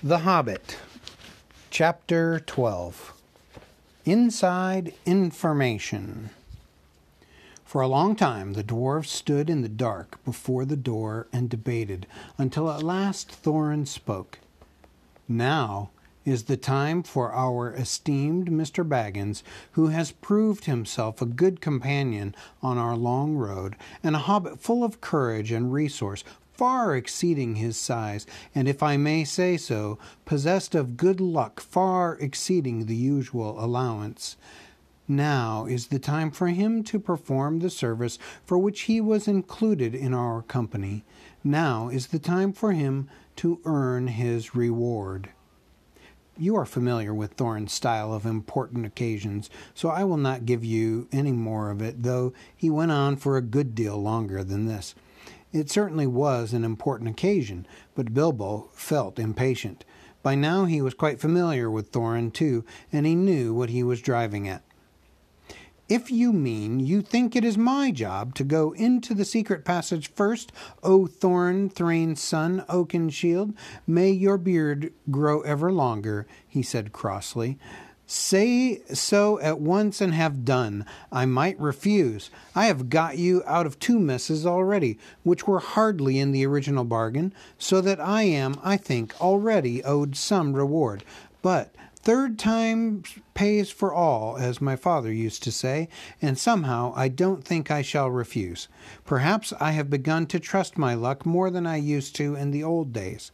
The Hobbit, Chapter 12 Inside Information. For a long time the dwarves stood in the dark before the door and debated, until at last Thorin spoke. Now is the time for our esteemed Mr. Baggins, who has proved himself a good companion on our long road, and a hobbit full of courage and resource, far exceeding his size, and if I may say so, possessed of good luck far exceeding the usual allowance. Now is the time for him to perform the service for which he was included in our company. Now is the time for him to earn his reward. You are familiar with Thorin's style of important occasions, so I will not give you any more of it, though he went on for a good deal longer than this. It certainly was an important occasion, but Bilbo felt impatient. By now he was quite familiar with Thorin, too, and he knew what he was driving at. If you mean you think it is my job to go into the secret passage first, O Thorin, Thrain's son, Oakenshield, may your beard grow ever longer, he said crossly. Say so at once and have done. I might refuse. I have got you out of two messes already, which were hardly in the original bargain, so that I am, I think, already owed some reward. But third time pays for all, as my father used to say, and somehow I don't think I shall refuse. Perhaps I have begun to trust my luck more than I used to in the old days.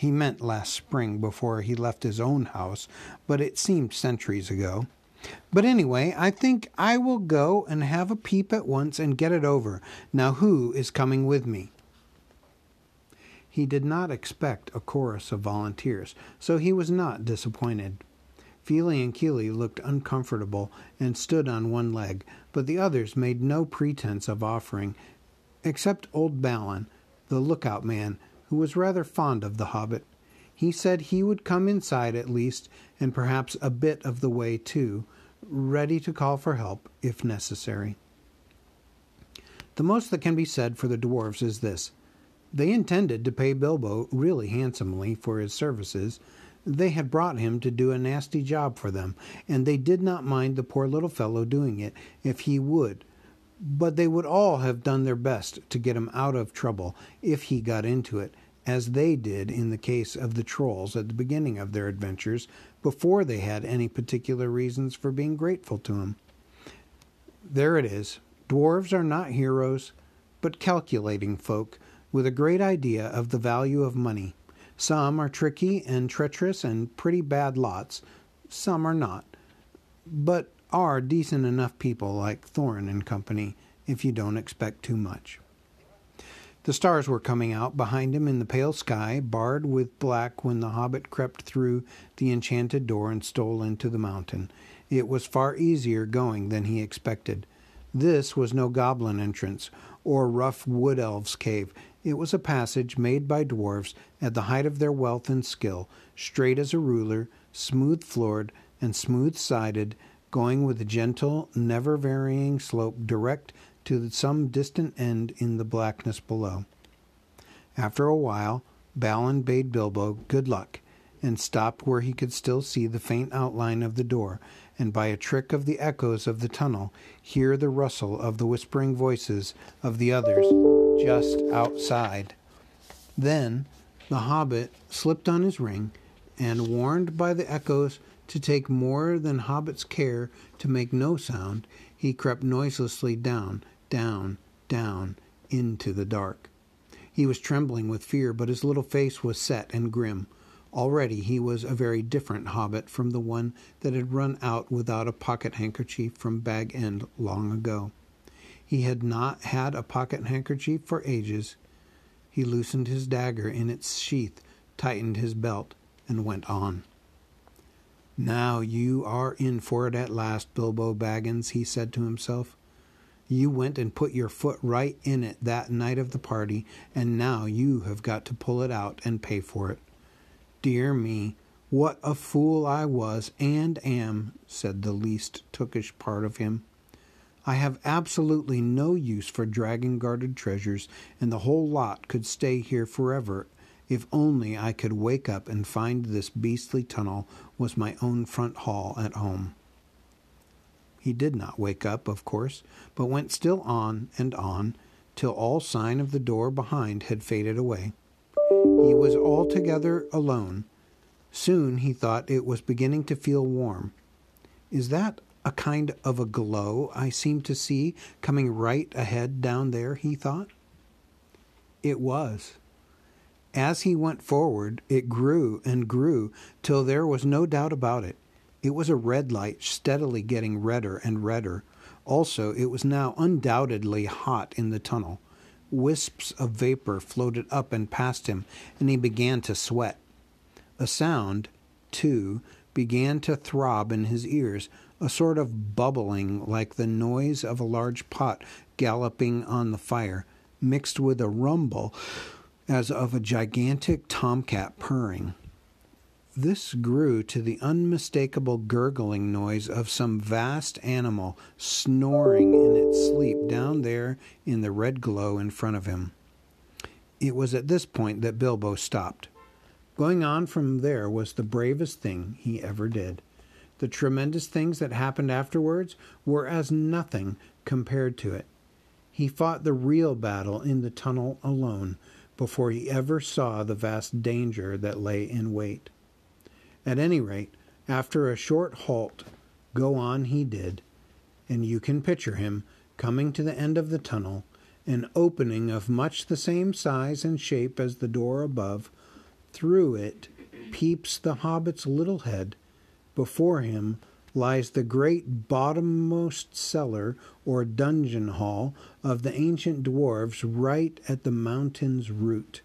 He meant last spring before he left his own house, but it seemed centuries ago. But anyway, I think I will go and have a peep at once and get it over. Now, who is coming with me? He did not expect a chorus of volunteers, so he was not disappointed. Fili and Kili looked uncomfortable and stood on one leg, but the others made no pretense of offering, except old Balin, the lookout man, who was rather fond of the hobbit. He said he would come inside at least, and perhaps a bit of the way too, ready to call for help if necessary. The most that can be said for the dwarfs is this. They intended to pay Bilbo really handsomely for his services. They had brought him to do a nasty job for them, and they did not mind the poor little fellow doing it if he would but they would all have done their best to get him out of trouble if he got into it, as they did in the case of the trolls at the beginning of their adventures, before they had any particular reasons for being grateful to him. There it is. Dwarves are not heroes, but calculating folk with a great idea of the value of money. Some are tricky and treacherous and pretty bad lots, some are not. But are decent enough people like Thorin and company if you don't expect too much. The stars were coming out behind him in the pale sky, barred with black when the hobbit crept through the enchanted door and stole into the mountain. It was far easier going than he expected. This was no goblin entrance or rough wood elves' cave. It was a passage made by dwarfs at the height of their wealth and skill, straight as a ruler, smooth floored and smooth sided, going with a gentle, never varying slope direct to some distant end in the blackness below. After a while, Balin bade Bilbo good luck, and stopped where he could still see the faint outline of the door, and by a trick of the echoes of the tunnel hear the rustle of the whispering voices of the others just outside. Then the hobbit slipped on his ring, and warned by the echoes to take more than Hobbit's care to make no sound, he crept noiselessly down, down, down into the dark. He was trembling with fear, but his little face was set and grim. Already he was a very different hobbit from the one that had run out without a pocket handkerchief from Bag End long ago. He had not had a pocket handkerchief for ages. He loosened his dagger in its sheath, tightened his belt, and went on. Now you are in for it at last, Bilbo Baggins, he said to himself. You went and put your foot right in it that night of the party, and now you have got to pull it out and pay for it. Dear me, what a fool I was and am, said the least tookish part of him. I have absolutely no use for dragon guarded treasures, and the whole lot could stay here forever If only I could wake up and find this beastly tunnel was my own front hall at home. He did not wake up, of course, but went still on and on till all sign of the door behind had faded away. He was altogether alone. Soon he thought it was beginning to feel warm. Is that a kind of a glow I seem to see coming right ahead down there? he thought. It was. As he went forward, it grew and grew till there was no doubt about it. It was a red light, steadily getting redder and redder. Also, it was now undoubtedly hot in the tunnel. Wisps of vapor floated up and past him, and he began to sweat. A sound, too, began to throb in his ears, a sort of bubbling like the noise of a large pot galloping on the fire, mixed with a rumble as of a gigantic tomcat purring. This grew to the unmistakable gurgling noise of some vast animal snoring in its sleep down there in the red glow in front of him. It was at this point that Bilbo stopped. Going on from there was the bravest thing he ever did. The tremendous things that happened afterwards were as nothing compared to it. He fought the real battle in the tunnel alone before he ever saw the vast danger that lay in wait. At any rate, after a short halt, go on he did, and you can picture him coming to the end of the tunnel, an opening of much the same size and shape as the door above. Through it peeps the hobbit's little head. Before him lies the great bottommost cellar or dungeon hall of the ancient dwarves right at the mountain's root.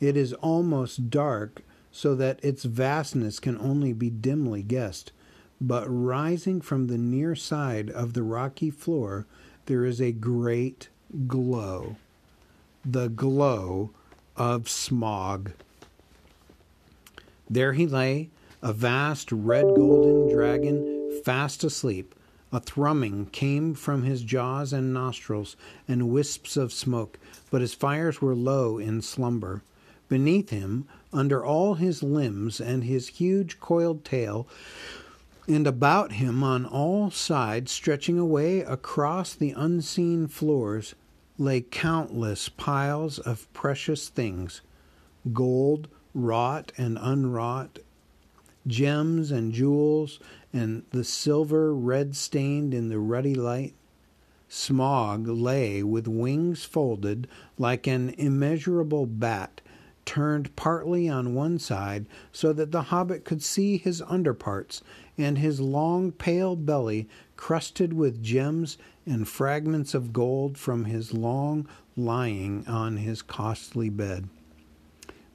It is almost dark, so that its vastness can only be dimly guessed, but rising from the near side of the rocky floor, there is a great glow. The glow of Smaug. There he lay, a vast red golden dragon, fast asleep. A thrumming came from his jaws and nostrils, and wisps of smoke, but his fires were low in slumber. Beneath him, under all his limbs and his huge coiled tail, and about him on all sides, stretching away across the unseen floors, lay countless piles of precious things gold, wrought and unwrought, gems and jewels, and the silver red stained in the ruddy light. Smaug lay with wings folded like an immeasurable bat, turned partly on one side so that the hobbit could see his underparts and his long pale belly crusted with gems and fragments of gold from his long lying on his costly bed.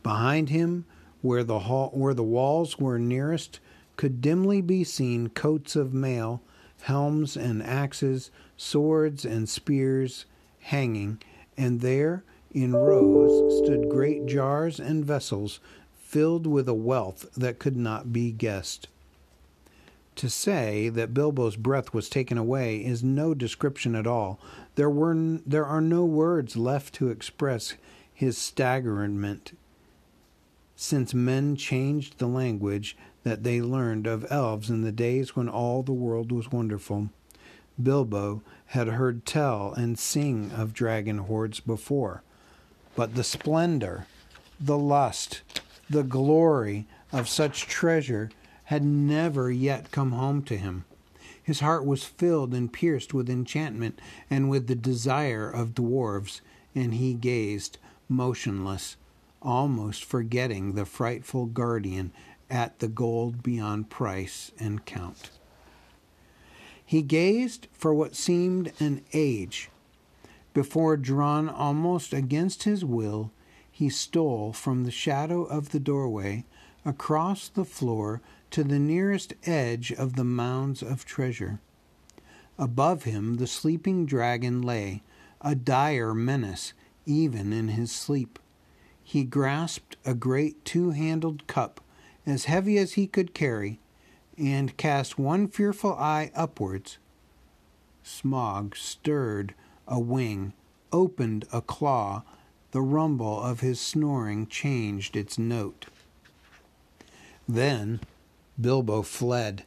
Behind him where the, hall, where the walls were nearest could dimly be seen coats of mail, helms and axes, swords and spears hanging, and there, in rows, stood great jars and vessels filled with a wealth that could not be guessed. To say that Bilbo's breath was taken away is no description at all. There were there are no words left to express his staggerment since men changed the language that they learned of elves in the days when all the world was wonderful. Bilbo had heard tell and sing of dragon hoards before, but the splendor, the lust, the glory of such treasure had never yet come home to him. His heart was filled and pierced with enchantment and with the desire of dwarves, and he gazed motionless almost forgetting the frightful guardian at the gold beyond price and count. He gazed for what seemed an age before, drawn almost against his will, he stole from the shadow of the doorway across the floor to the nearest edge of the mounds of treasure. Above him, the sleeping dragon lay, a dire menace even in his sleep he grasped a great two handled cup, as heavy as he could carry, and cast one fearful eye upwards. Smaug stirred a wing, opened a claw, the rumble of his snoring changed its note. Then Bilbo fled,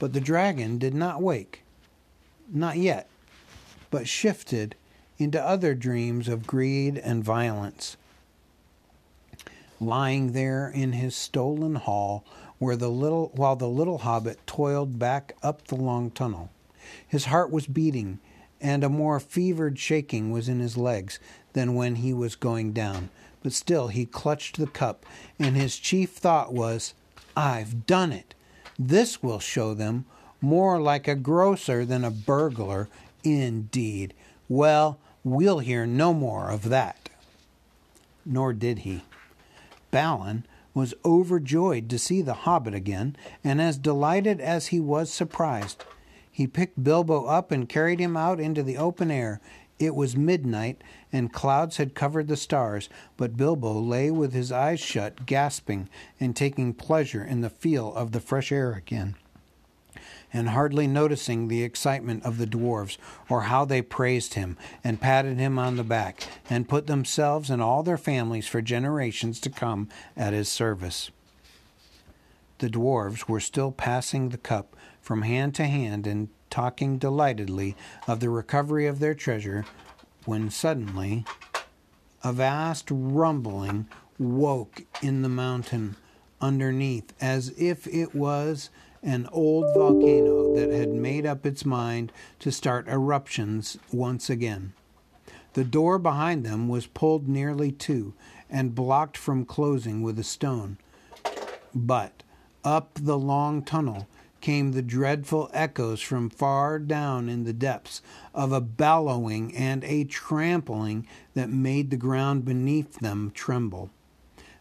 but the dragon did not wake. Not yet, but shifted into other dreams of greed and violence. Lying there in his stolen hall where the little while the little hobbit toiled back up the long tunnel. His heart was beating, and a more fevered shaking was in his legs than when he was going down. But still he clutched the cup, and his chief thought was, I've done it. This will show them more like a grocer than a burglar, indeed. Well, we'll hear no more of that. Nor did he. Balin was overjoyed to see the hobbit again, and as delighted as he was surprised. He picked Bilbo up and carried him out into the open air. It was midnight, and clouds had covered the stars, but Bilbo lay with his eyes shut, gasping, and taking pleasure in the feel of the fresh air again and hardly noticing the excitement of the dwarfs, or how they praised him, and patted him on the back, and put themselves and all their families for generations to come at his service. The dwarfs were still passing the cup from hand to hand and talking delightedly of the recovery of their treasure, when suddenly a vast rumbling woke in the mountain underneath, as if it was an old volcano that had made up its mind to start eruptions once again. The door behind them was pulled nearly to and blocked from closing with a stone. But up the long tunnel came the dreadful echoes from far down in the depths of a bellowing and a trampling that made the ground beneath them tremble.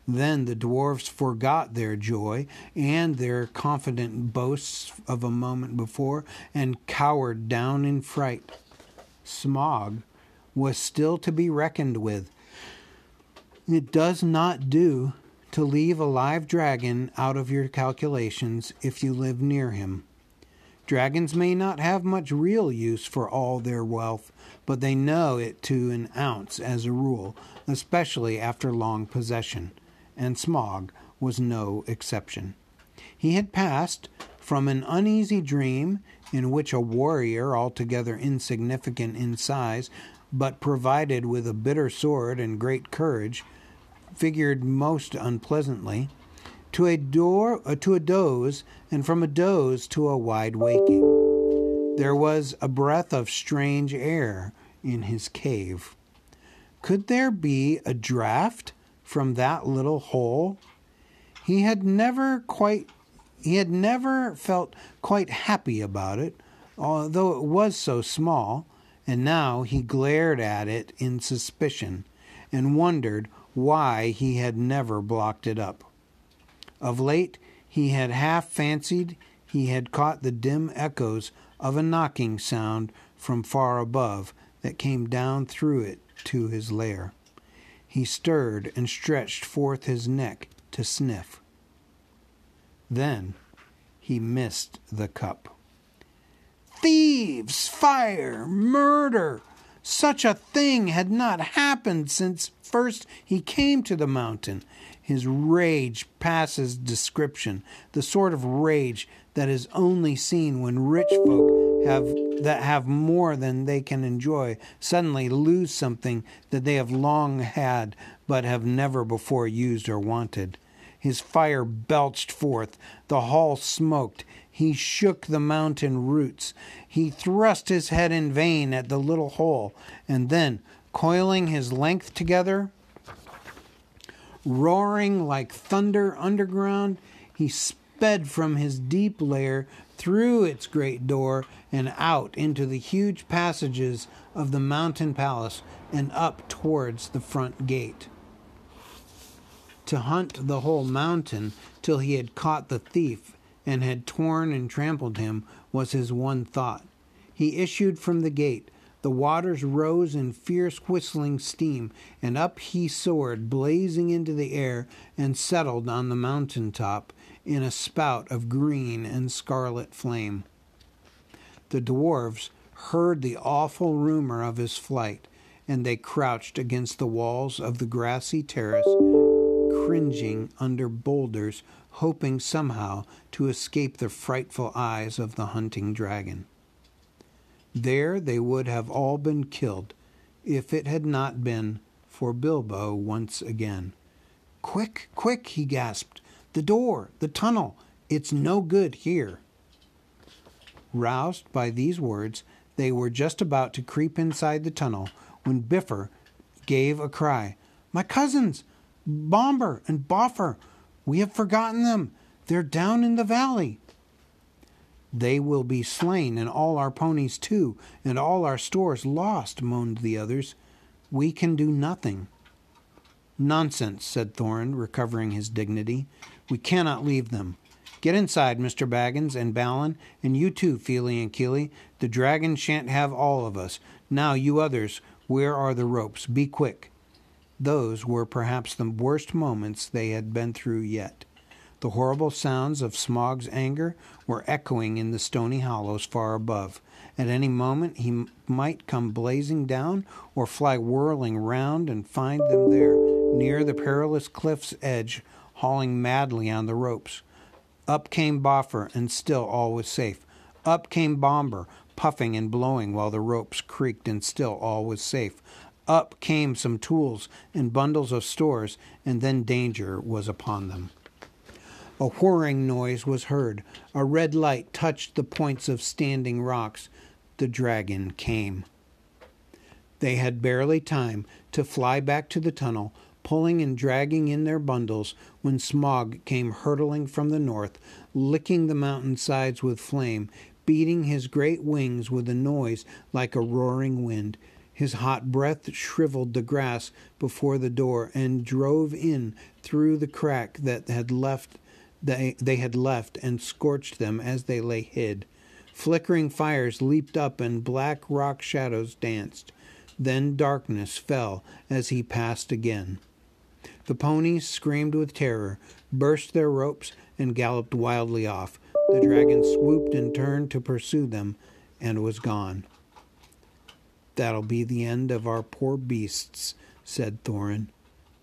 Then the dwarfs forgot their joy and their confident boasts of a moment before and cowered down in fright. Smaug was still to be reckoned with. It does not do to leave a live dragon out of your calculations if you live near him. Dragons may not have much real use for all their wealth, but they know it to an ounce as a rule, especially after long possession and Smaug was no exception. He had passed from an uneasy dream in which a warrior altogether insignificant in size, but provided with a bitter sword and great courage, figured most unpleasantly, to a door uh, to a doze, and from a doze to a wide waking. There was a breath of strange air in his cave. Could there be a draught from that little hole, he had never quite he had never felt quite happy about it, although it was so small, and now he glared at it in suspicion and wondered why he had never blocked it up. Of late he had half fancied he had caught the dim echoes of a knocking sound from far above that came down through it to his lair. He stirred and stretched forth his neck to sniff. Then he missed the cup. Thieves! Fire! Murder! Such a thing had not happened since first he came to the mountain. His rage passes description, the sort of rage that is only seen when rich folk have that have more than they can enjoy suddenly lose something that they have long had but have never before used or wanted. His fire belched forth, the hall smoked, he shook the mountain roots, he thrust his head in vain at the little hole, and then, coiling his length together, roaring like thunder underground, he sped from his deep lair through its great door and out into the huge passages of the mountain palace and up towards the front gate. To hunt the whole mountain till he had caught the thief and had torn and trampled him was his one thought. He issued from the gate. The waters rose in fierce whistling steam, and up he soared, blazing into the air, and settled on the mountain top in a spout of green and scarlet flame. The dwarfs heard the awful rumor of his flight, and they crouched against the walls of the grassy terrace, cringing under boulders, hoping somehow to escape the frightful eyes of the hunting dragon. There they would have all been killed if it had not been for Bilbo once again. Quick, quick, he gasped. The door, the tunnel, it's no good here. Roused by these words, they were just about to creep inside the tunnel when Bifur gave a cry. My cousins, Bombur and Bofur, we have forgotten them. They're down in the valley. They will be slain, and all our ponies too, and all our stores lost, moaned the others. We can do nothing. Nonsense, said Thorin, recovering his dignity. We cannot leave them. Get inside, Mr. Baggins and Balin, and you too, Fili and Kili. The dragon shan't have all of us. Now, you others, where are the ropes? Be quick. Those were perhaps the worst moments they had been through yet. The horrible sounds of Smaug's anger were echoing in the stony hollows far above. At any moment he might come blazing down or fly whirling round and find them there, near the perilous cliff's edge, hauling madly on the ropes. Up came Bofur, and still all was safe. Up came Bombur, puffing and blowing while the ropes creaked, and still all was safe. Up came some tools and bundles of stores, and then danger was upon them. A whirring noise was heard. A red light touched the points of standing rocks. The dragon came. They had barely time to fly back to the tunnel, pulling and dragging in their bundles, when Smaug came hurtling from the north, licking the mountain sides with flame, beating his great wings with a noise like a roaring wind. His hot breath shriveled the grass before the door and drove in through the crack that had left they, they had left and scorched them as they lay hid. Flickering fires leaped up and black rock shadows danced. Then darkness fell as he passed again. The ponies screamed with terror, burst their ropes, and galloped wildly off. The dragon swooped and turned to pursue them and was gone. That'll be the end of our poor beasts, said Thorin.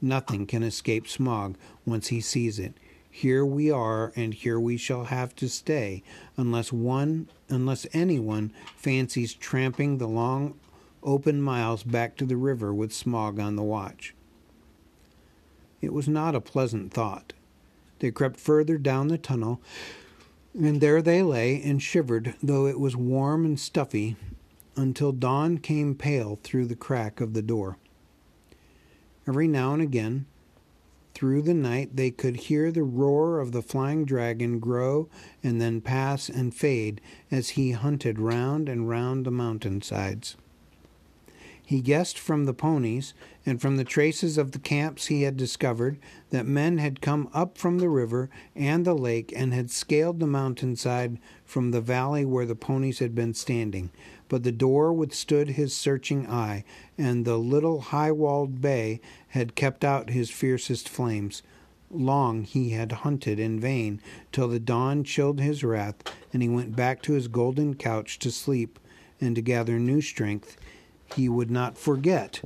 Nothing can escape Smaug once he sees it. Here we are, and here we shall have to stay, unless one, unless anyone fancies tramping the long, open miles back to the river with Smaug on the watch. It was not a pleasant thought. They crept further down the tunnel, and there they lay and shivered, though it was warm and stuffy, until dawn came pale through the crack of the door. Every now and again, through the night they could hear the roar of the flying dragon grow and then pass and fade as he hunted round and round the mountain sides. He guessed from the ponies and from the traces of the camps he had discovered that men had come up from the river and the lake and had scaled the mountainside from the valley where the ponies had been standing. But the door withstood his searching eye, and the little high walled bay had kept out his fiercest flames. Long he had hunted in vain, till the dawn chilled his wrath, and he went back to his golden couch to sleep and to gather new strength. He would not forget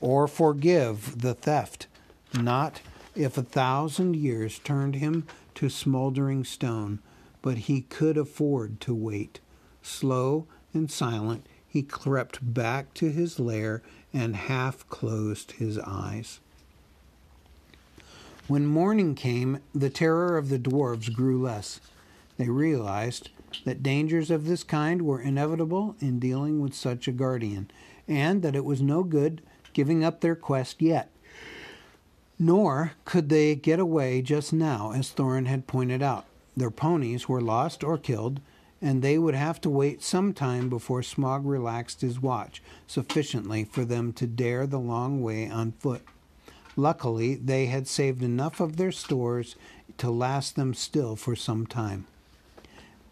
or forgive the theft, not if a thousand years turned him to smoldering stone, but he could afford to wait. Slow and silent, he crept back to his lair and half closed his eyes. When morning came, the terror of the dwarves grew less. They realized that dangers of this kind were inevitable in dealing with such a guardian, and that it was no good giving up their quest yet. Nor could they get away just now, as Thorin had pointed out. Their ponies were lost or killed, and they would have to wait some time before Smaug relaxed his watch sufficiently for them to dare the long way on foot. Luckily, they had saved enough of their stores to last them still for some time.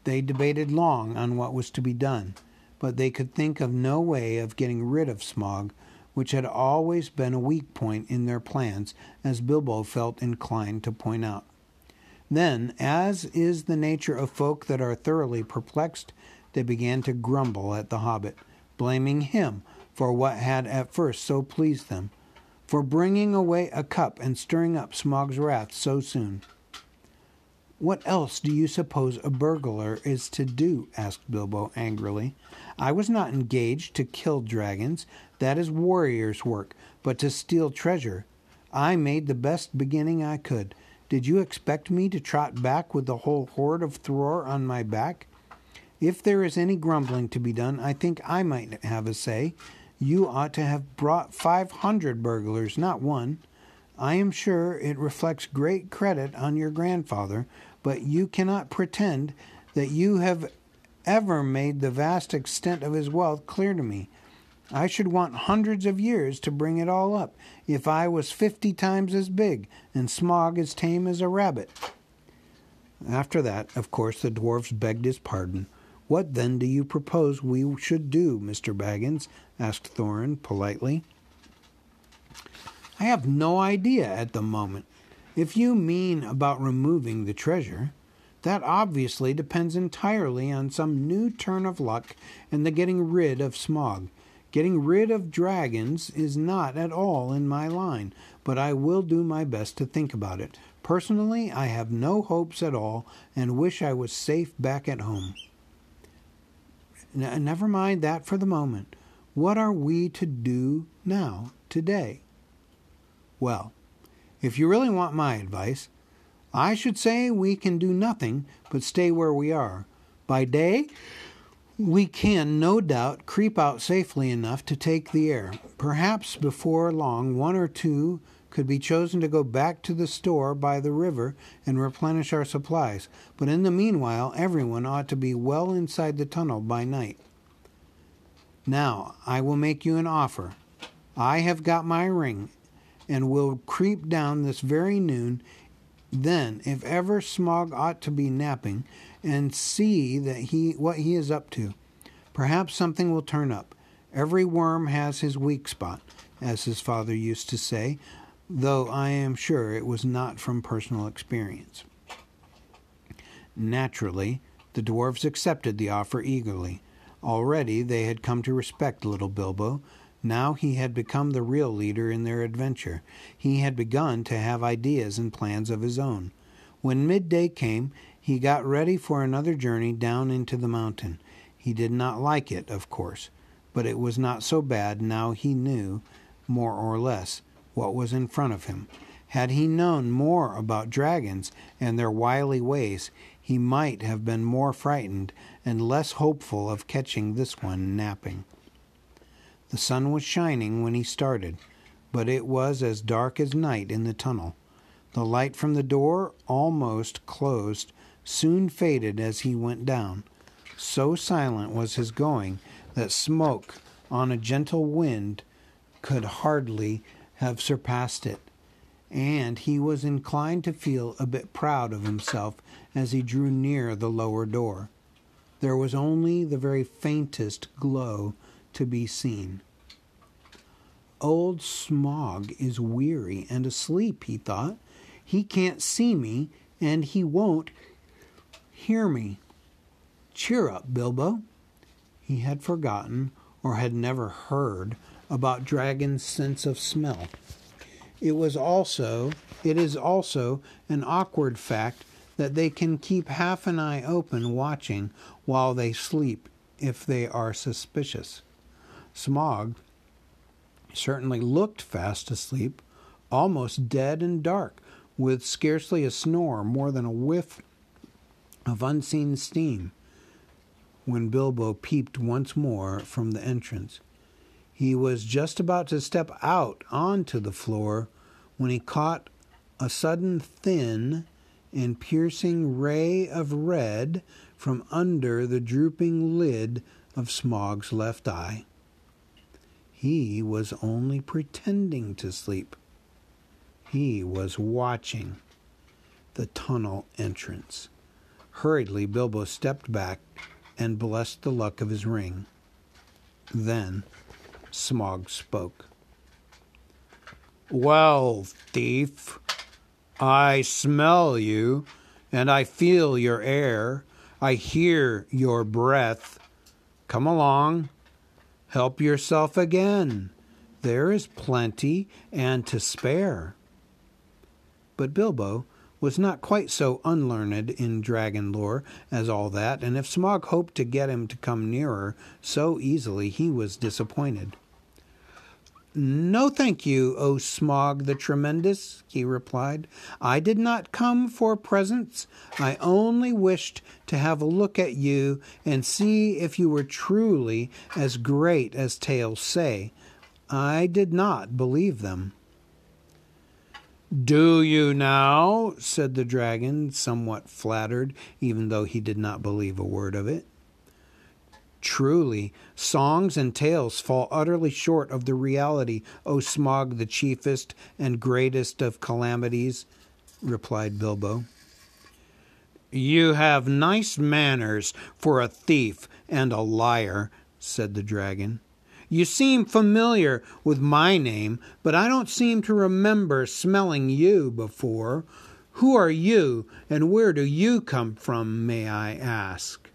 They debated long on what was to be done, but they could think of no way of getting rid of Smaug, which had always been a weak point in their plans, as Bilbo felt inclined to point out. Then, as is the nature of folk that are thoroughly perplexed, they began to grumble at the hobbit, blaming him for what had at first so pleased them, for bringing away a cup and stirring up Smaug's wrath so soon. What else do you suppose a burglar is to do? asked Bilbo angrily. I was not engaged to kill dragons. That is warrior's work, but to steal treasure. I made the best beginning I could. Did you expect me to trot back with the whole hoard of Thror on my back? If there is any grumbling to be done, I think I might have a say. You ought to have brought five hundred burglars, not one. I am sure it reflects great credit on your grandfather, but you cannot pretend that you have ever made the vast extent of his wealth clear to me. I should want hundreds of years to bring it all up if I was fifty times as big and Smaug as tame as a rabbit. After that, of course, the dwarfs begged his pardon. What then do you propose we should do, Mr. Baggins? asked Thorin politely. I have no idea at the moment. If you mean about removing the treasure, that obviously depends entirely on some new turn of luck and the getting rid of Smaug. Getting rid of dragons is not at all in my line, but I will do my best to think about it. Personally, I have no hopes at all and wish I was safe back at home. N- never mind that for the moment. What are we to do now, today? Well, if you really want my advice, I should say we can do nothing but stay where we are. By day, we can, no doubt, creep out safely enough to take the air. Perhaps before long, one or two could be chosen to go back to the store by the river and replenish our supplies, but in the meanwhile, everyone ought to be well inside the tunnel by night. Now, I will make you an offer. I have got my ring, and will creep down this very noon. Then, if ever Smaug ought to be napping, and see that he what he is up to. Perhaps something will turn up. Every worm has his weak spot, as his father used to say, though I am sure it was not from personal experience. Naturally, the dwarfs accepted the offer eagerly. Already they had come to respect little Bilbo. Now he had become the real leader in their adventure. He had begun to have ideas and plans of his own. When midday came, he got ready for another journey down into the mountain. He did not like it, of course, but it was not so bad now he knew, more or less, what was in front of him. Had he known more about dragons and their wily ways, he might have been more frightened and less hopeful of catching this one napping. The sun was shining when he started, but it was as dark as night in the tunnel. The light from the door, almost closed, soon faded as he went down. So silent was his going that smoke on a gentle wind could hardly have surpassed it, and he was inclined to feel a bit proud of himself as he drew near the lower door. There was only the very faintest glow to be seen. Old Smaug is weary and asleep, he thought. He can't see me, and he won't Hear me. Cheer up, Bilbo. He had forgotten, or had never heard, about dragons' sense of smell. It was also it is also an awkward fact that they can keep half an eye open watching while they sleep if they are suspicious. Smaug certainly looked fast asleep, almost dead and dark, with scarcely a snore more than a whiff of unseen steam when Bilbo peeped once more from the entrance. He was just about to step out onto the floor when he caught a sudden thin and piercing ray of red from under the drooping lid of Smaug's left eye. He was only pretending to sleep. He was watching the tunnel entrance. Hurriedly, Bilbo stepped back and blessed the luck of his ring. Then Smaug spoke. Well, thief, I smell you, and I feel your air. I hear your breath. Come along. Help yourself again. There is plenty and to spare. But Bilbo was not quite so unlearned in dragon lore as all that, and if Smaug hoped to get him to come nearer so easily, he was disappointed. No, thank you, O Smaug the Tremendous, he replied. I did not come for presents. I only wished to have a look at you and see if you were truly as great as tales say. I did not believe them. Do you now? said the dragon, somewhat flattered, even though he did not believe a word of it. Truly, songs and tales fall utterly short of the reality, O Smaug, the chiefest and greatest of calamities, replied Bilbo. You have nice manners for a thief and a liar, said the dragon. You seem familiar with my name, but I don't seem to remember smelling you before. Who are you, and where do you come from, may I ask?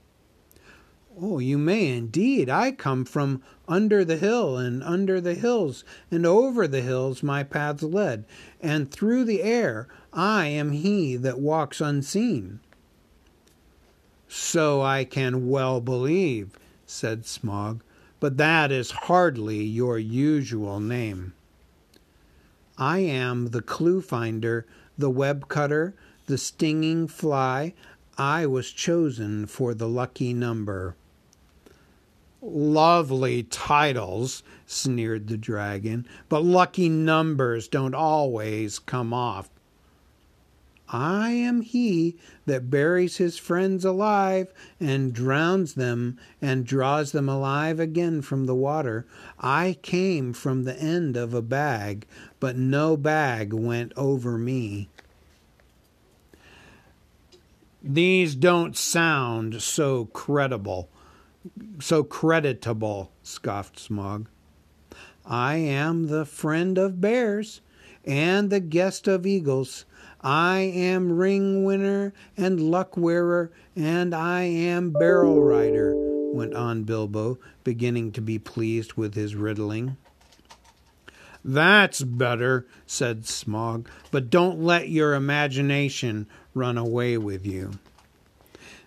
Oh, you may indeed. I come from under the hill, and under the hills, and over the hills my paths led, and through the air I am he that walks unseen. So I can well believe, said Smaug but that is hardly your usual name. I am the clue finder, the web cutter, the stinging fly. I was chosen for the lucky number. Lovely titles, sneered the dragon, but lucky numbers don't always come off. I am he that buries his friends alive and drowns them and draws them alive again from the water. I came from the end of a bag, but no bag went over me. These don't sound so credible, so creditable, scoffed Smaug. I am the friend of bears and the guest of eagles. I am ring winner and luck wearer, and I am barrel rider, went on Bilbo, beginning to be pleased with his riddling. That's better, said Smaug, but don't let your imagination run away with you.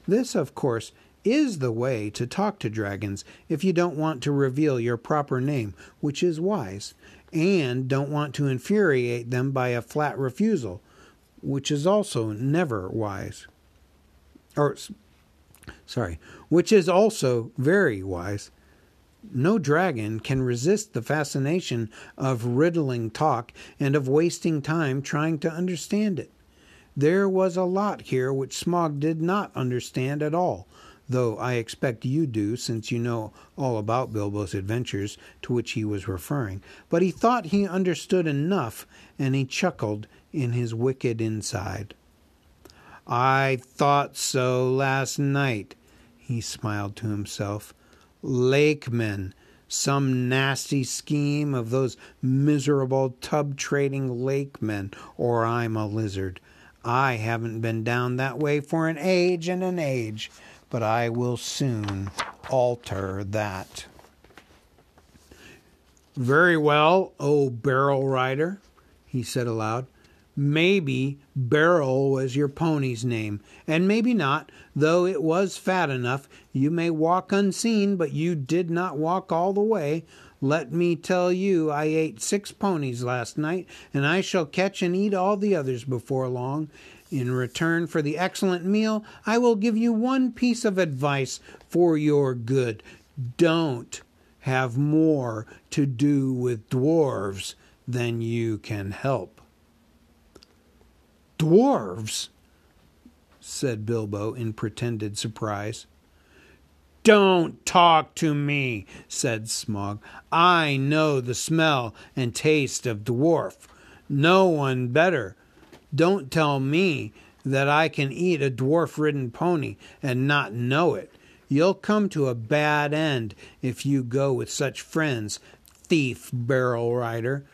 This, of course, is the way to talk to dragons if you don't want to reveal your proper name, which is wise, and don't want to infuriate them by a flat refusal, which is also never wise. Or, sorry, which is also very wise. No dragon can resist the fascination of riddling talk and of wasting time trying to understand it. There was a lot here which Smaug did not understand at all, though I expect you do, since you know all about Bilbo's adventures to which he was referring. But he thought he understood enough, and he chuckled in his wicked inside. I thought so last night, he smiled to himself. Lakemen, some nasty scheme of those miserable tub trading lakemen, or I'm a lizard. I haven't been down that way for an age and an age, but I will soon alter that. Very well, O barrel rider, he said aloud. Maybe Barrel was your pony's name, and maybe not, though it was fat enough. You may walk unseen, but you did not walk all the way. Let me tell you, I ate six ponies last night, and I shall catch and eat all the others before long. In return for the excellent meal, I will give you one piece of advice for your good. Don't have more to do with dwarves than you can help. Dwarves? said Bilbo in pretended surprise. Don't talk to me, said Smaug. I know the smell and taste of dwarf. No one better. Don't tell me that I can eat a dwarf ridden pony and not know it. You'll come to a bad end if you go with such friends, thief barrel rider.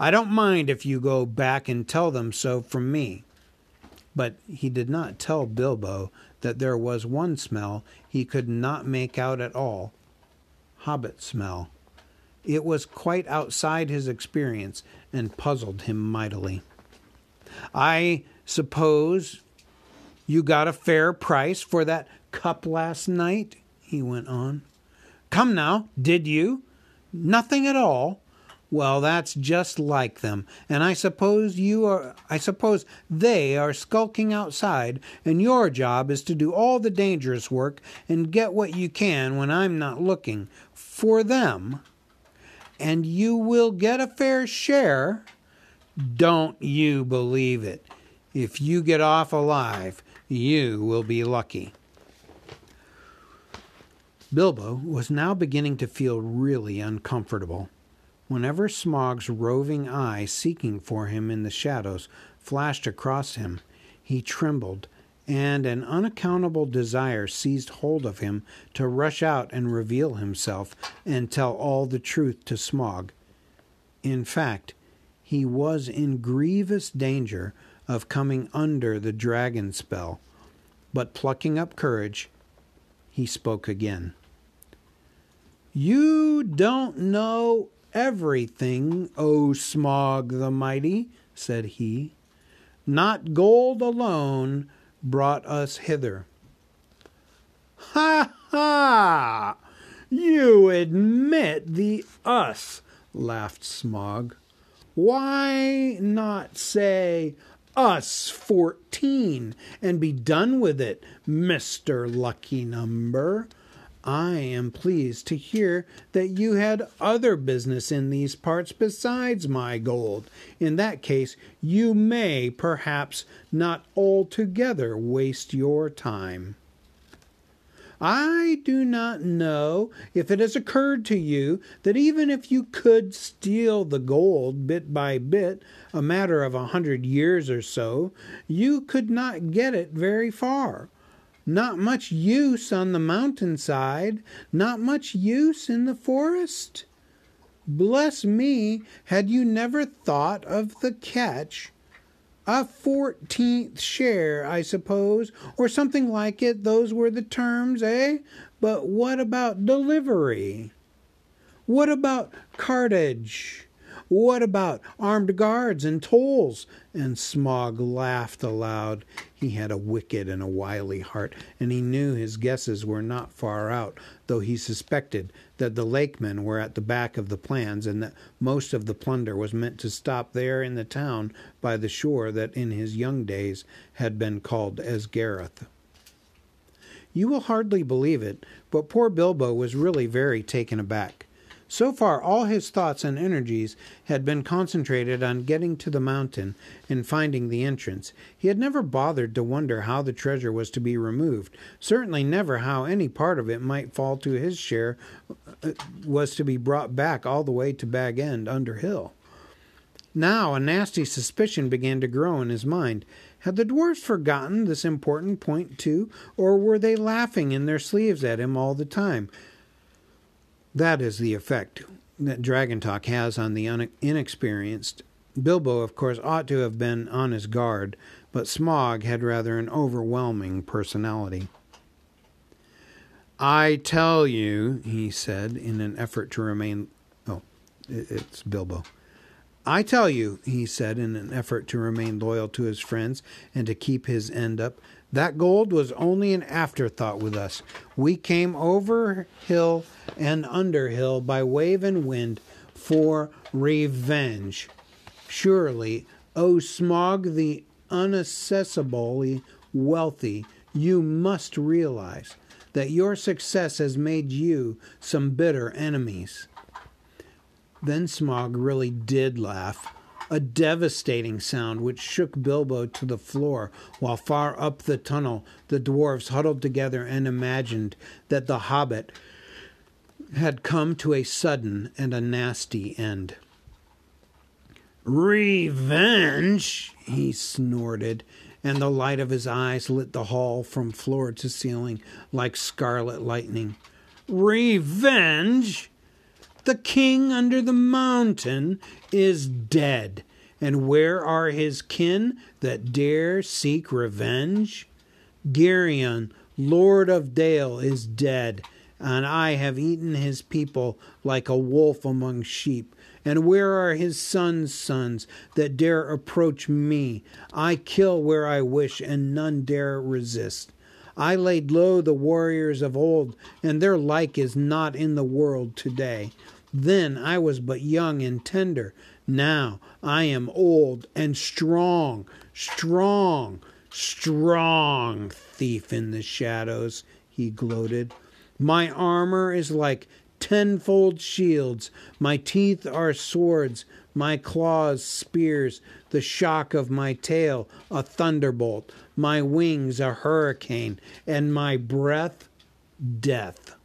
I don't mind if you go back and tell them so from me. But he did not tell Bilbo that there was one smell he could not make out at all. hobbit smell. It was quite outside his experience and puzzled him mightily. I suppose you got a fair price for that cup last night? he went on. Come now, did you? Nothing at all. Well, that's just like them. And I suppose you are I suppose they are skulking outside and your job is to do all the dangerous work and get what you can when I'm not looking for them. And you will get a fair share. Don't you believe it. If you get off alive, you will be lucky. Bilbo was now beginning to feel really uncomfortable. Whenever Smaug's roving eye, seeking for him in the shadows, flashed across him, he trembled, and an unaccountable desire seized hold of him to rush out and reveal himself and tell all the truth to Smaug. In fact, he was in grievous danger of coming under the dragon spell, but plucking up courage, he spoke again. You don't know everything, O Smaug the Mighty, said he. Not gold alone brought us hither. Ha ha! You admit the us, laughed Smaug. Why not say us fourteen and be done with it, Mr. Lucky Number? I am pleased to hear that you had other business in these parts besides my gold. In that case, you may perhaps not altogether waste your time. I do not know if it has occurred to you that even if you could steal the gold bit by bit, a matter of a hundred years or so, you could not get it very far. Not much use on the mountainside, not much use in the forest. Bless me, had you never thought of the catch? A fourteenth share, I suppose, or something like it. Those were the terms, eh? But what about delivery? What about cartage? What about armed guards and tolls? And Smaug laughed aloud. He had a wicked and a wily heart, and he knew his guesses were not far out, though he suspected that the lakemen were at the back of the plans, and that most of the plunder was meant to stop there in the town by the shore that in his young days had been called Esgaroth. You will hardly believe it, but poor Bilbo was really very taken aback. So far, all his thoughts and energies had been concentrated on getting to the mountain and finding the entrance. He had never bothered to wonder how the treasure was to be removed, certainly never how any part of it might fall to his share uh, was to be brought back all the way to Bag End under hill. Now a nasty suspicion began to grow in his mind. Had the dwarfs forgotten this important point too, or were they laughing in their sleeves at him all the time? That is the effect that Dragon Talk has on the un- inexperienced. Bilbo, of course, ought to have been on his guard, but Smaug had rather an overwhelming personality. I tell you, he said, in an effort to remain. Oh, it's Bilbo. I tell you, he said, in an effort to remain loyal to his friends and to keep his end up, that gold was only an afterthought with us. We came over hill and under hill by wave and wind for revenge. Surely, O Smaug, the unaccessibly wealthy, you must realize that your success has made you some bitter enemies. Then Smaug really did laugh a devastating sound which shook Bilbo to the floor, while far up the tunnel the dwarfs huddled together and imagined that the hobbit had come to a sudden and a nasty end. Revenge, he snorted, and the light of his eyes lit the hall from floor to ceiling like scarlet lightning. Revenge? The king under the mountain is dead. And where are his kin that dare seek revenge? Girion, lord of Dale, is dead, and I have eaten his people like a wolf among sheep. And where are his sons' sons that dare approach me? I kill where I wish, and none dare resist. I laid low the warriors of old, and their like is not in the world today. Then I was but young and tender. Now I am old and strong, strong, strong, thief in the shadows, he gloated. My armor is like tenfold shields, my teeth are swords, my claws spears, the shock of my tail a thunderbolt, my wings a hurricane, and my breath death.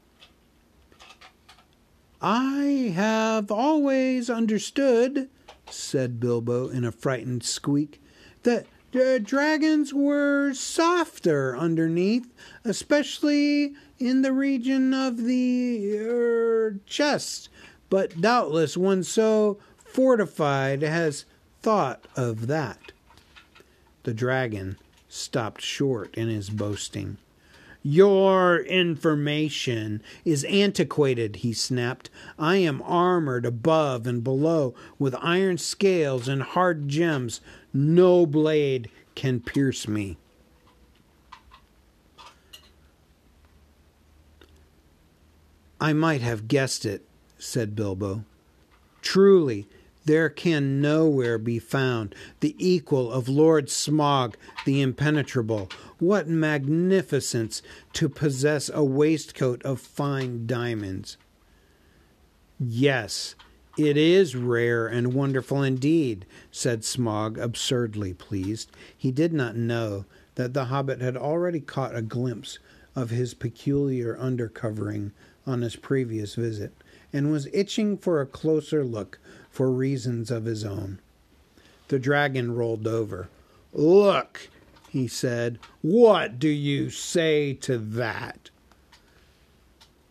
I have always understood, said Bilbo in a frightened squeak, that uh, dragons were softer underneath, especially in the region of the er, chest. But doubtless one so fortified has thought of that. The dragon stopped short in his boasting. Your information is antiquated, he snapped. I am armored above and below with iron scales and hard gems. No blade can pierce me. I might have guessed it, said Bilbo. Truly, there can nowhere be found the equal of Lord Smaug the Impenetrable. What magnificence to possess a waistcoat of fine diamonds! Yes, it is rare and wonderful indeed, said Smaug, absurdly pleased. He did not know that the hobbit had already caught a glimpse of his peculiar undercovering on his previous visit, and was itching for a closer look for reasons of his own. The dragon rolled over. Look, he said, what do you say to that?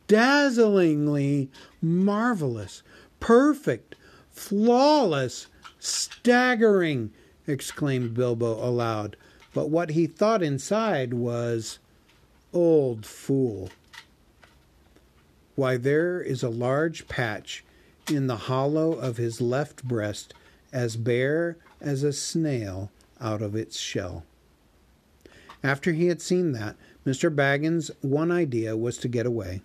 Dazzlingly marvelous, perfect, flawless, staggering, exclaimed Bilbo aloud. But what he thought inside was, Old fool. Why, there is a large patch in the hollow of his left breast, as bare as a snail out of its shell. After he had seen that, Mr. Baggins' one idea was to get away.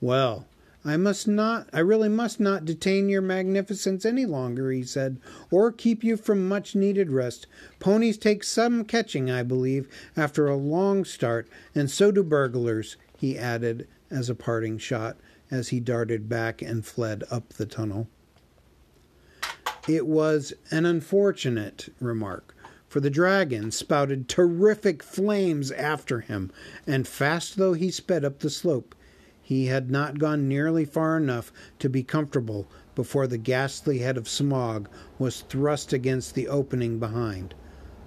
Well, I must not, I really must not detain your magnificence any longer, he said, or keep you from much needed rest. Ponies take some catching, I believe, after a long start, and so do burglars, he added as a parting shot as he darted back and fled up the tunnel. It was an unfortunate remark, for the dragon spouted terrific flames after him, and fast though he sped up the slope, he had not gone nearly far enough to be comfortable before the ghastly head of Smaug was thrust against the opening behind.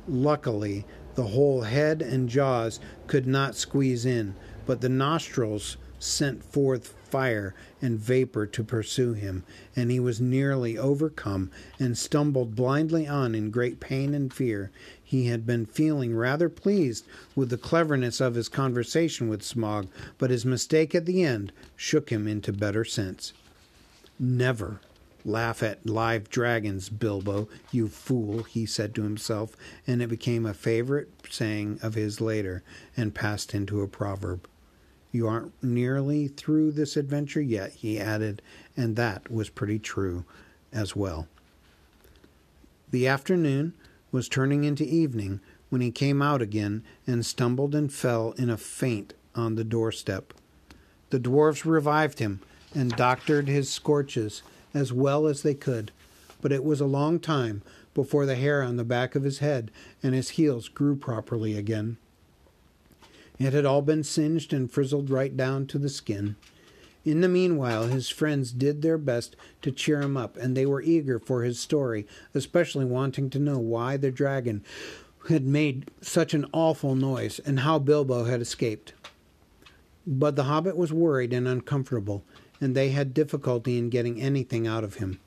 Luckily, the whole head and jaws could not squeeze in, but the nostrils sent forth fire and vapor to pursue him, and he was nearly overcome and stumbled blindly on in great pain and fear. He had been feeling rather pleased with the cleverness of his conversation with Smaug, but his mistake at the end shook him into better sense. Never laugh at live dragons, Bilbo, you fool, he said to himself, and it became a favorite saying of his later, and passed into a proverb. You aren't nearly through this adventure yet, he added, and that was pretty true as well. The afternoon was turning into evening when he came out again and stumbled and fell in a faint on the doorstep. The dwarfs revived him and doctored his scorches as well as they could, but it was a long time before the hair on the back of his head and his heels grew properly again. It had all been singed and frizzled right down to the skin. In the meanwhile, his friends did their best to cheer him up, and they were eager for his story, especially wanting to know why the dragon had made such an awful noise and how Bilbo had escaped. But the hobbit was worried and uncomfortable, and they had difficulty in getting anything out of him.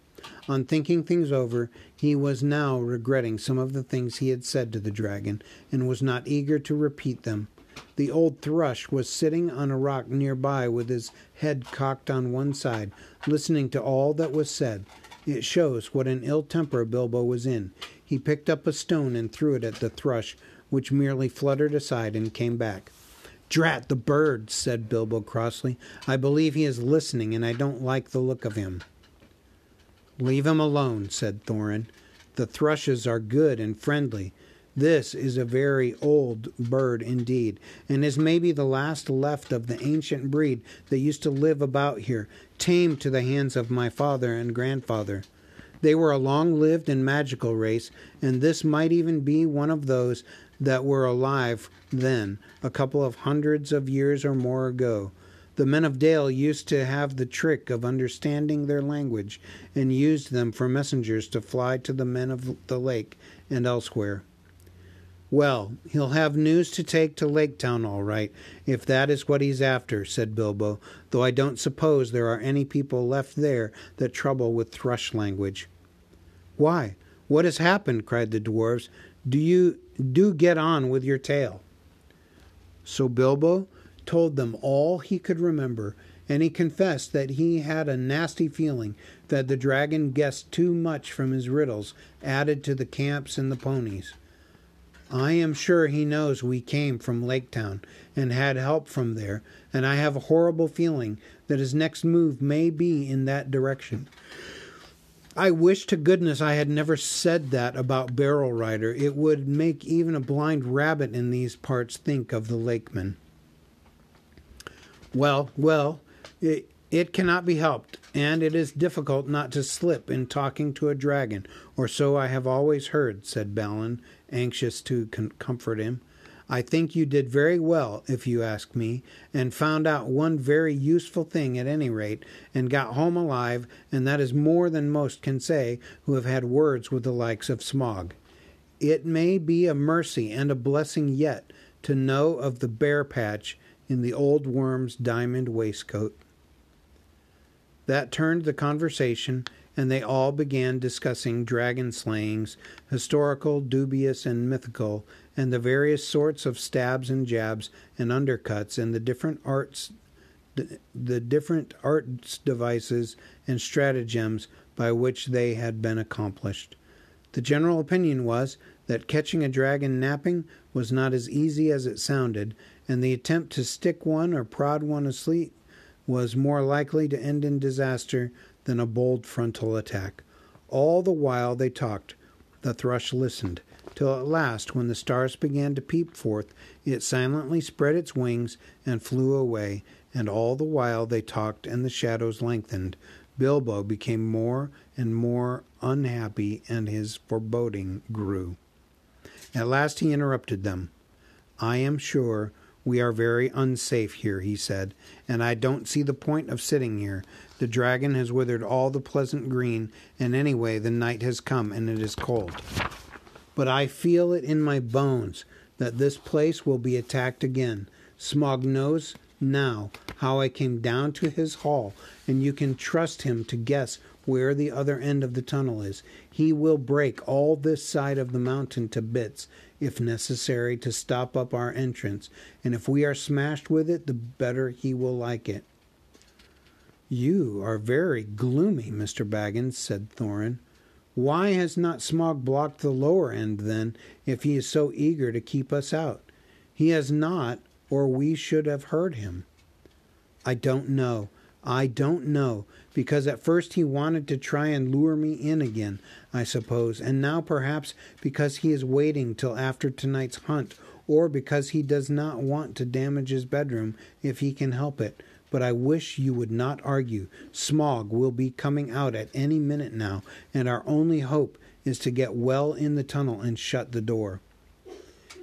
On thinking things over, he was now regretting some of the things he had said to the dragon, and was not eager to repeat them The old thrush was sitting on a rock nearby with his head cocked on one side, listening to all that was said. It shows what an ill temper Bilbo was in. He picked up a stone and threw it at the thrush, which merely fluttered aside and came back. Drat the bird, said Bilbo crossly. I believe he is listening, and I don't like the look of him. Leave him alone, said Thorin. The thrushes are good and friendly. This is a very old bird indeed, and is maybe the last left of the ancient breed that used to live about here, tamed to the hands of my father and grandfather. They were a long lived and magical race, and this might even be one of those that were alive then, a couple of hundreds of years or more ago. The men of Dale used to have the trick of understanding their language, and used them for messengers to fly to the men of the lake and elsewhere. Well, he'll have news to take to Lake Town, all right, if that is what he's after, said Bilbo, though I don't suppose there are any people left there that trouble with thrush language. Why, what has happened? cried the dwarfs. Do you do get on with your tale? So Bilbo told them all he could remember, and he confessed that he had a nasty feeling that the dragon guessed too much from his riddles added to the camps and the ponies. I am sure he knows we came from Laketown and had help from there, and I have a horrible feeling that his next move may be in that direction. I wish to goodness I had never said that about Barrel Rider. It would make even a blind rabbit in these parts think of the Lakemen. Well, well, it, it cannot be helped, and it is difficult not to slip in talking to a dragon, or so I have always heard, said Balin, anxious to com- comfort him. I think you did very well, if you ask me, and found out one very useful thing at any rate, and got home alive, and that is more than most can say who have had words with the likes of Smaug. It may be a mercy and a blessing yet to know of the bare patch in the old worm's diamond waistcoat. That turned the conversation, and they all began discussing dragon slayings, historical, dubious, and mythical, and the various sorts of stabs and jabs and undercuts, and the different arts, the different arts devices and stratagems by which they had been accomplished. The general opinion was that catching a dragon napping was not as easy as it sounded, and the attempt to stick one or prod one asleep was more likely to end in disaster than a bold frontal attack. All the while they talked, the thrush listened, till at last, when the stars began to peep forth, it silently spread its wings and flew away, and all the while they talked and the shadows lengthened, Bilbo became more and more unhappy, and his foreboding grew. At last he interrupted them. I am sure we are very unsafe here, he said, and I don't see the point of sitting here. The dragon has withered all the pleasant green, and anyway, the night has come and it is cold. But I feel it in my bones that this place will be attacked again. Smaug knows now how I came down to his hall, and you can trust him to guess where the other end of the tunnel is. He will break all this side of the mountain to bits, if necessary, to stop up our entrance, and if we are smashed with it, the better he will like it. You are very gloomy, Mr. Baggins, said Thorin. Why has not Smaug blocked the lower end, then, if he is so eager to keep us out? He has not, or we should have heard him. I don't know. I don't know, because at first he wanted to try and lure me in again, I suppose, and now perhaps because he is waiting till after tonight's hunt, or because he does not want to damage his bedroom if he can help it. But I wish you would not argue. Smaug will be coming out at any minute now, and our only hope is to get well in the tunnel and shut the door.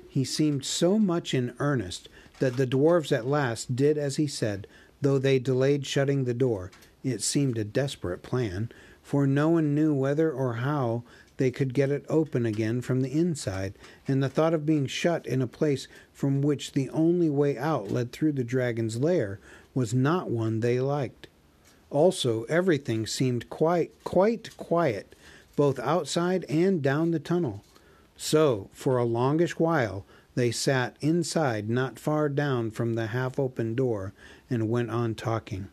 He seemed so much in earnest that the dwarfs at last did as he said, Though they delayed shutting the door, it seemed a desperate plan, for no one knew whether or how they could get it open again from the inside, and the thought of being shut in a place from which the only way out led through the dragon's lair was not one they liked. Also, everything seemed quite quite quiet, both outside and down the tunnel. So, for a longish while, They sat inside, not far down from the half open door, and went on talking.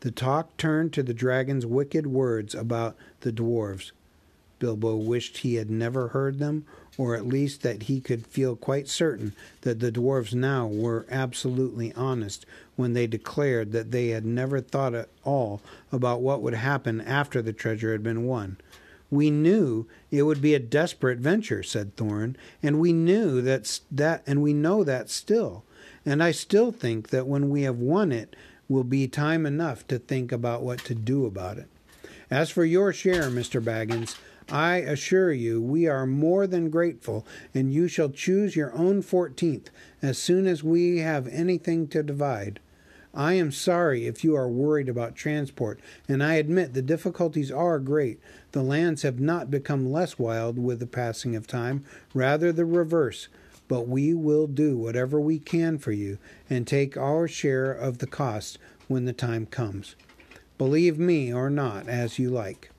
The talk turned to the dragon's wicked words about the dwarves. Bilbo wished he had never heard them, or at least that he could feel quite certain that the dwarves now were absolutely honest when they declared that they had never thought at all about what would happen after the treasure had been won. We knew it would be a desperate venture, said Thorin, and we knew that that and we know that still. And I still think that when we have won it will be time enough to think about what to do about it. As for your share, Mr. Baggins, I assure you we are more than grateful, and you shall choose your own fourteenth as soon as we have anything to divide. I am sorry if you are worried about transport, and I admit the difficulties are great. The lands have not become less wild with the passing of time, rather the reverse. But we will do whatever we can for you and take our share of the cost when the time comes. Believe me or not, as you like.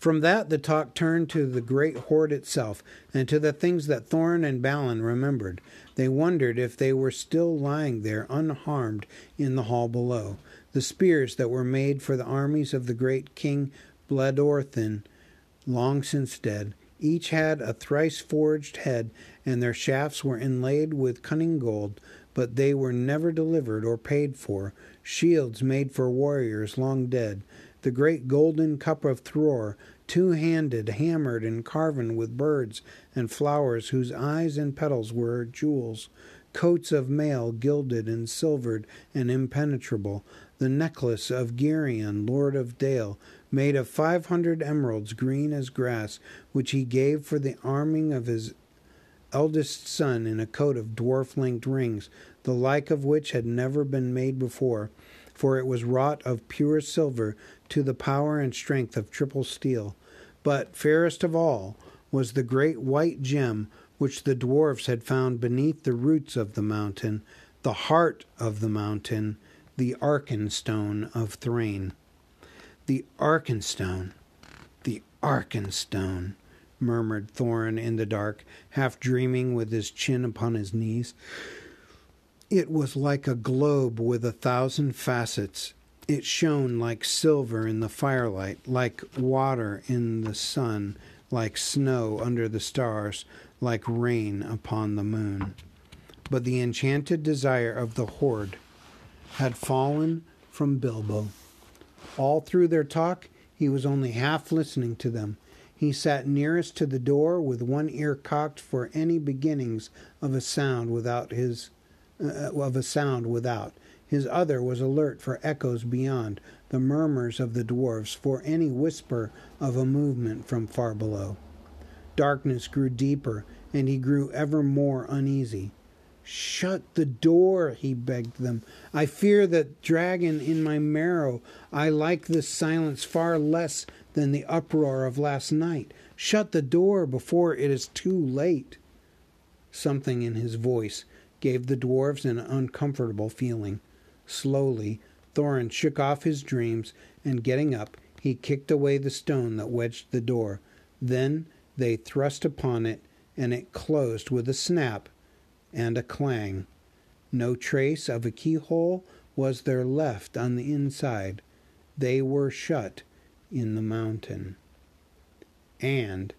From that, the talk turned to the great hoard itself, and to the things that Thorin and Balin remembered. They wondered if they were still lying there unharmed in the hall below. The spears that were made for the armies of the great King Bladorthin, long since dead, each had a thrice forged head, and their shafts were inlaid with cunning gold, but they were never delivered or paid for. Shields made for warriors long dead, the great golden cup of Thror, two handed, hammered and carven with birds and flowers whose eyes and petals were jewels, coats of mail gilded and silvered and impenetrable, the necklace of Girion, lord of Dale, made of five hundred emeralds green as grass, which he gave for the arming of his eldest son in a coat of dwarf linked rings, the like of which had never been made before, for it was wrought of pure silver to the power and strength of triple steel. But fairest of all was the great white gem which the dwarfs had found beneath the roots of the mountain, the heart of the mountain, the Arkenstone of Thrain. The Arkenstone, the Arkenstone, murmured Thorin in the dark, half dreaming with his chin upon his knees. It was like a globe with a thousand facets, it shone like silver in the firelight, like water in the sun, like snow under the stars, like rain upon the moon. But the enchanted desire of the hoard had fallen from Bilbo. All through their talk, he was only half listening to them. He sat nearest to the door with one ear cocked for any beginnings of a sound without his uh, of a sound without. His other was alert for echoes beyond, the murmurs of the dwarfs, for any whisper of a movement from far below. Darkness grew deeper, and he grew ever more uneasy. Shut the door, he begged them. I fear that dragon in my marrow. I like this silence far less than the uproar of last night. Shut the door before it is too late. Something in his voice gave the dwarfs an uncomfortable feeling. Slowly, Thorin shook off his dreams, and getting up, he kicked away the stone that wedged the door. Then they thrust upon it, and it closed with a snap and a clang. No trace of a keyhole was there left on the inside. They were shut in the mountain. And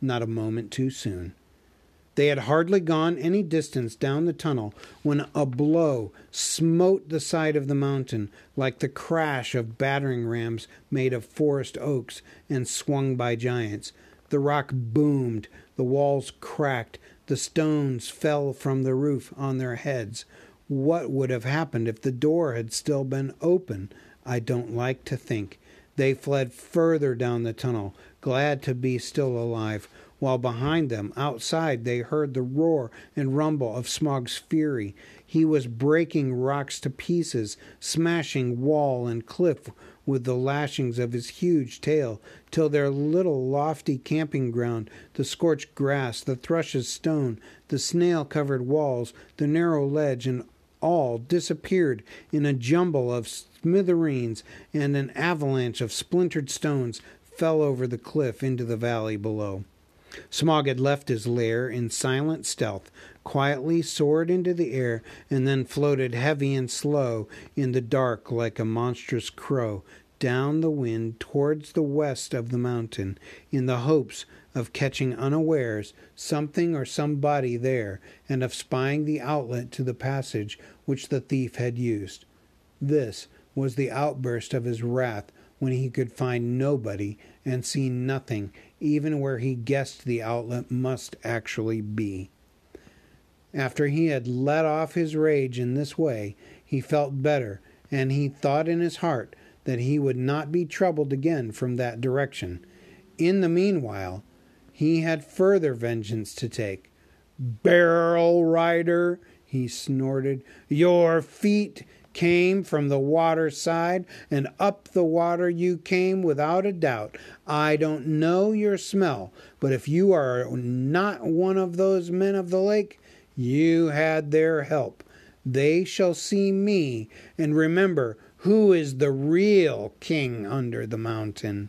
not a moment too soon. They had hardly gone any distance down the tunnel when a blow smote the side of the mountain like the crash of battering rams made of forest oaks and swung by giants. The rock boomed, the walls cracked, the stones fell from the roof on their heads. What would have happened if the door had still been open? I don't like to think. They fled further down the tunnel, glad to be still alive while behind them, outside, they heard the roar and rumble of Smaug's fury. He was breaking rocks to pieces, smashing wall and cliff with the lashings of his huge tail, till their little lofty camping ground, the scorched grass, the thrush's stone, the snail covered walls, the narrow ledge, and all disappeared in a jumble of smithereens, and an avalanche of splintered stones fell over the cliff into the valley below. Smaug had left his lair in silent stealth, quietly soared into the air, and then floated heavy and slow in the dark like a monstrous crow down the wind towards the west of the mountain, in the hopes of catching unawares something or somebody there, and of spying the outlet to the passage which the thief had used. This was the outburst of his wrath when he could find nobody and see nothing, even where he guessed the outlet must actually be. After he had let off his rage in this way, he felt better, and he thought in his heart that he would not be troubled again from that direction. In the meanwhile, he had further vengeance to take. Barrel rider, he snorted, your feet came from the water side, and up the water you came without a doubt. I don't know your smell, but if you are not one of those men of the lake, you had their help. They shall see me and remember who is the real king under the mountain.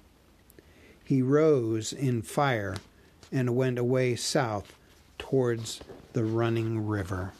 He rose in fire and went away south towards the running river.